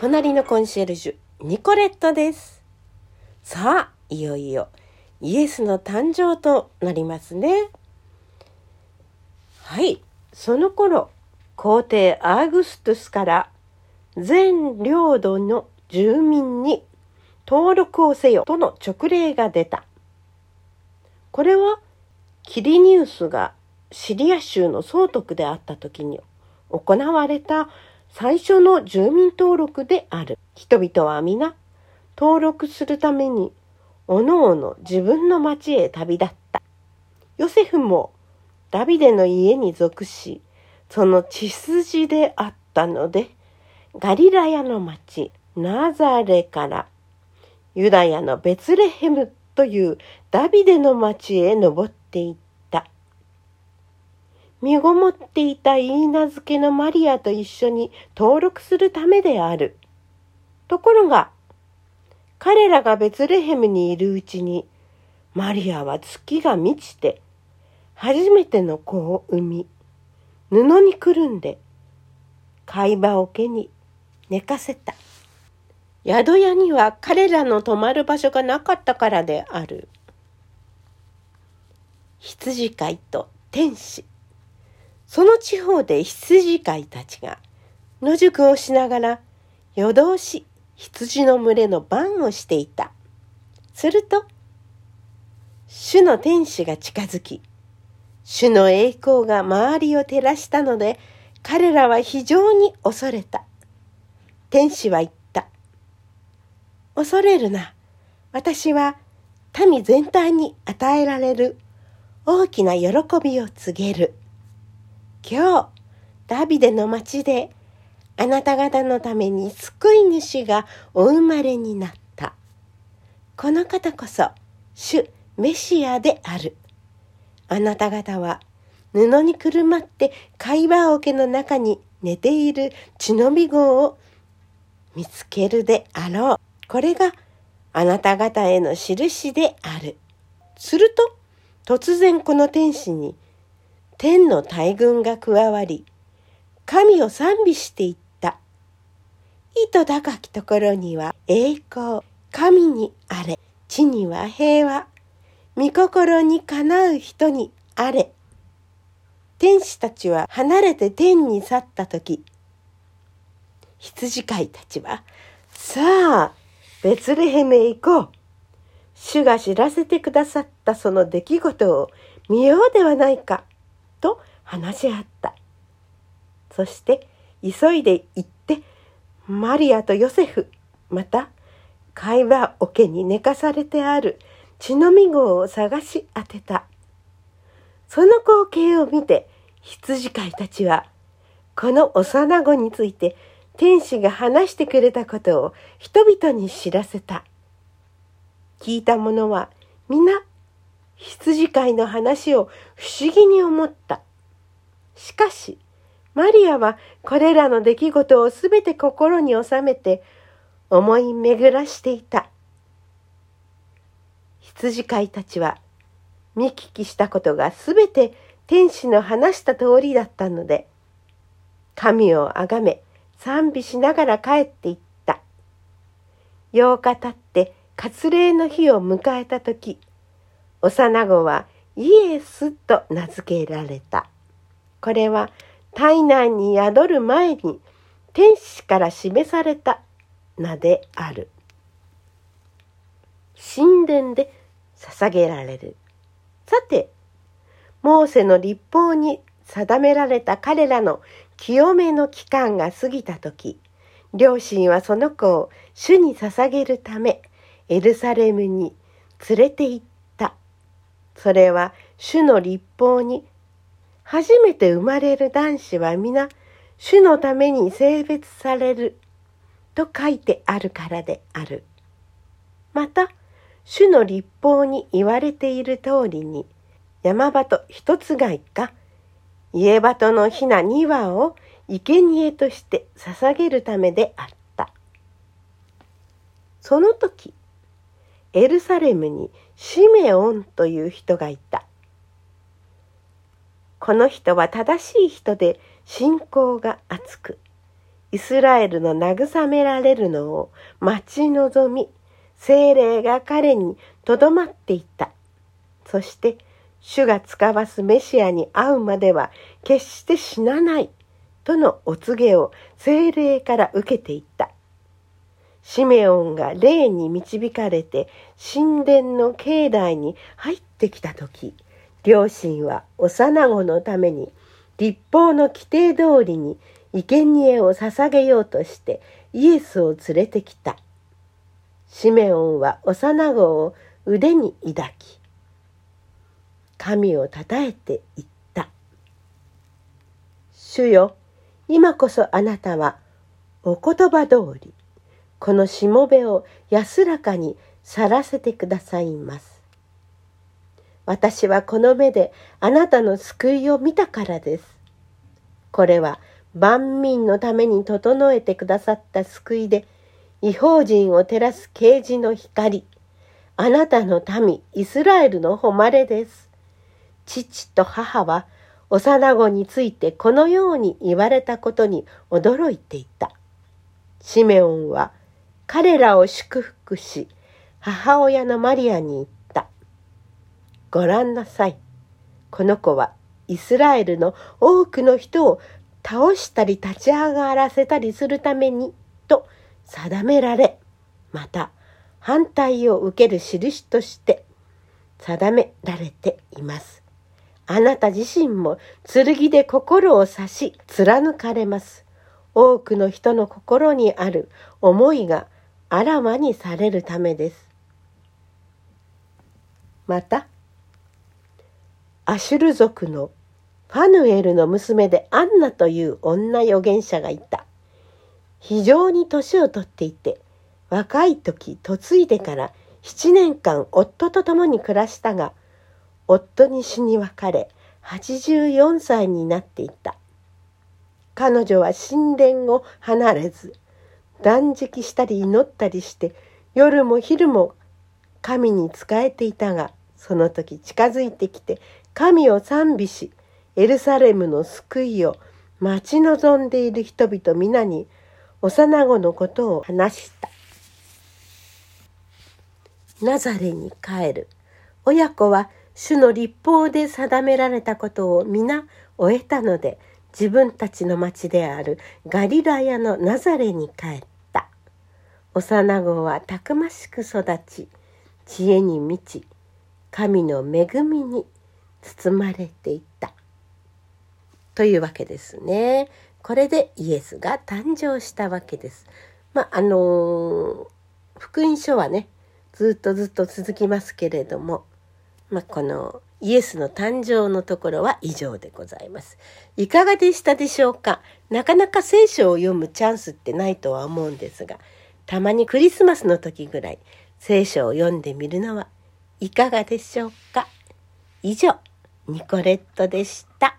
隣のコンシェルジュニコレットですさあいよいよイエスの誕生となりますねはいその頃皇帝アーグストゥスから全領土の住民に登録をせよとの勅令が出た。これはキリニウスがシリア州の総督であった時に行われた最初の住民登録である。人々は皆登録するためにおのおの自分の町へ旅立った。ヨセフもダビデの家に属し、その血筋であったので、ガリラヤの町、ナザレからユダヤのベツレヘムというダビデの町へ登っていった。身ごもっていた言い名付けのマリアと一緒に登録するためである。ところが、彼らがベツレヘムにいるうちに、マリアは月が満ちて、初めての子を産み、布にくるんで、貝羽桶に寝かせた。宿屋には彼らの泊まる場所がなかったからである。羊飼いと天使。その地方で羊飼いたちが野宿をしながら夜通し羊の群れの番をしていた。すると、主の天使が近づき、主の栄光が周りを照らしたので、彼らは非常に恐れた。天使は言った。恐れるな。私は民全体に与えられる大きな喜びを告げる。今日、ダビデの町であなた方のために救い主がお生まれになった。この方こそ、主メシアである。あなた方は布にくるまって貝羽桶の中に寝ている血のみ号を見つけるであろう。これがあなた方への印である。すると突然この天使に天の大軍が加わり神を賛美していった。糸高きところには栄光、神にあれ、地には平和、御心にかなう人にあれ。天使たちは離れて天に去った時、羊飼いたちは、さあ、ベツレヘムへ行こう。主が知らせてくださったその出来事を見ようではないか、と話し合った。そして急いで行って、マリアとヨセフ、また会話桶に寝かされてある血のみ号を探し当てた。その光景を見て羊飼いたちは、この幼子について天使が話してくれたことを人々に知らせた。聞いた者は皆羊飼いの話を不思議に思った。しかし、マリアはこれらの出来事をすべて心に収めて思い巡らしていた。羊飼いたちは見聞きしたことがすべて天使の話した通りだったので、神をあがめ賛美しながら帰っていった。8日経って割礼の日を迎えた時、幼子はイエスと名付けられた。これは体内に宿る前に天使から示された名である。神殿で捧げられる。さて、モーセの立法に定められた彼らの清めの期間が過ぎた時、両親はその子を主に捧げるため、エルサレムに連れて行った。それは主の立法に、初めて生まれる男子は皆、主のために性別されると書いてあるからである。また、主の立法に言われている通りに、山鳩一つ貝か、家鳩のひな二羽を生贄として捧げるためであった。その時、エルサレムにシメオンという人がいた。この人は正しい人で信仰が厚く、イスラエルの慰められるのを待ち望み、精霊が彼にとどまっていた。そして、主が使わすメシアに会うまでは決して死なないとのお告げを精霊から受けていった。シメオンが霊に導かれて神殿の境内に入ってきた時、両親は幼子のために立法の規定通りに生贄を捧げようとしてイエスを連れてきた。シメオンは幼子を腕に抱き、神をたたえて言った。主よ、今こそあなたはお言葉通り、このしもべを安らかに去らせてくださいます。私はこの目であなたの救いを見たからです。これは万民のために整えてくださった救いで、違法人を照らす啓示の光、あなたの民、イスラエルの誉れです。父と母は、幼子についてこのように言われたことに驚いていた。シメオンは彼らを祝福し、母親のマリアに言った。ご覧なさい。この子はイスラエルの多くの人を倒したり立ち上がらせたりするためにと定められ、また反対を受ける印として定められています。あなた自身も剣で心を刺し貫かれます。多くの人の心にある思いがあらわにされるためです。また、アシュル族のファヌエルの娘でアンナという女預言者がいた。非常に年をとっていて、若い時嫁いでから7年間夫と共に暮らしたが、夫に死に別れ、84歳になっていた。彼女は神殿を離れず、断食したり祈ったりして夜も昼も神に仕えていたがその時近づいてきて神を賛美しエルサレムの救いを待ち望んでいる人々皆に幼子のことを話した。ナザレに帰る。親子は主の立法で定められたことを皆終えたので自分たちの町であるガリラヤのナザレに帰った。幼子はたくましく育ち、知恵に満ち、神の恵みに包まれていた。というわけですね。これでイエスが誕生したわけです。まあ、あのー、福音書はね、ずっとずっと続きますけれども、まあ、このイエスの誕生のところは以上でございます。いかがでしたでしょうか？なかなか聖書を読むチャンスってないとは思うんですが、たまにクリスマスの時ぐらい聖書を読んでみるのはいかがでしょうか？以上、ニコレットでした。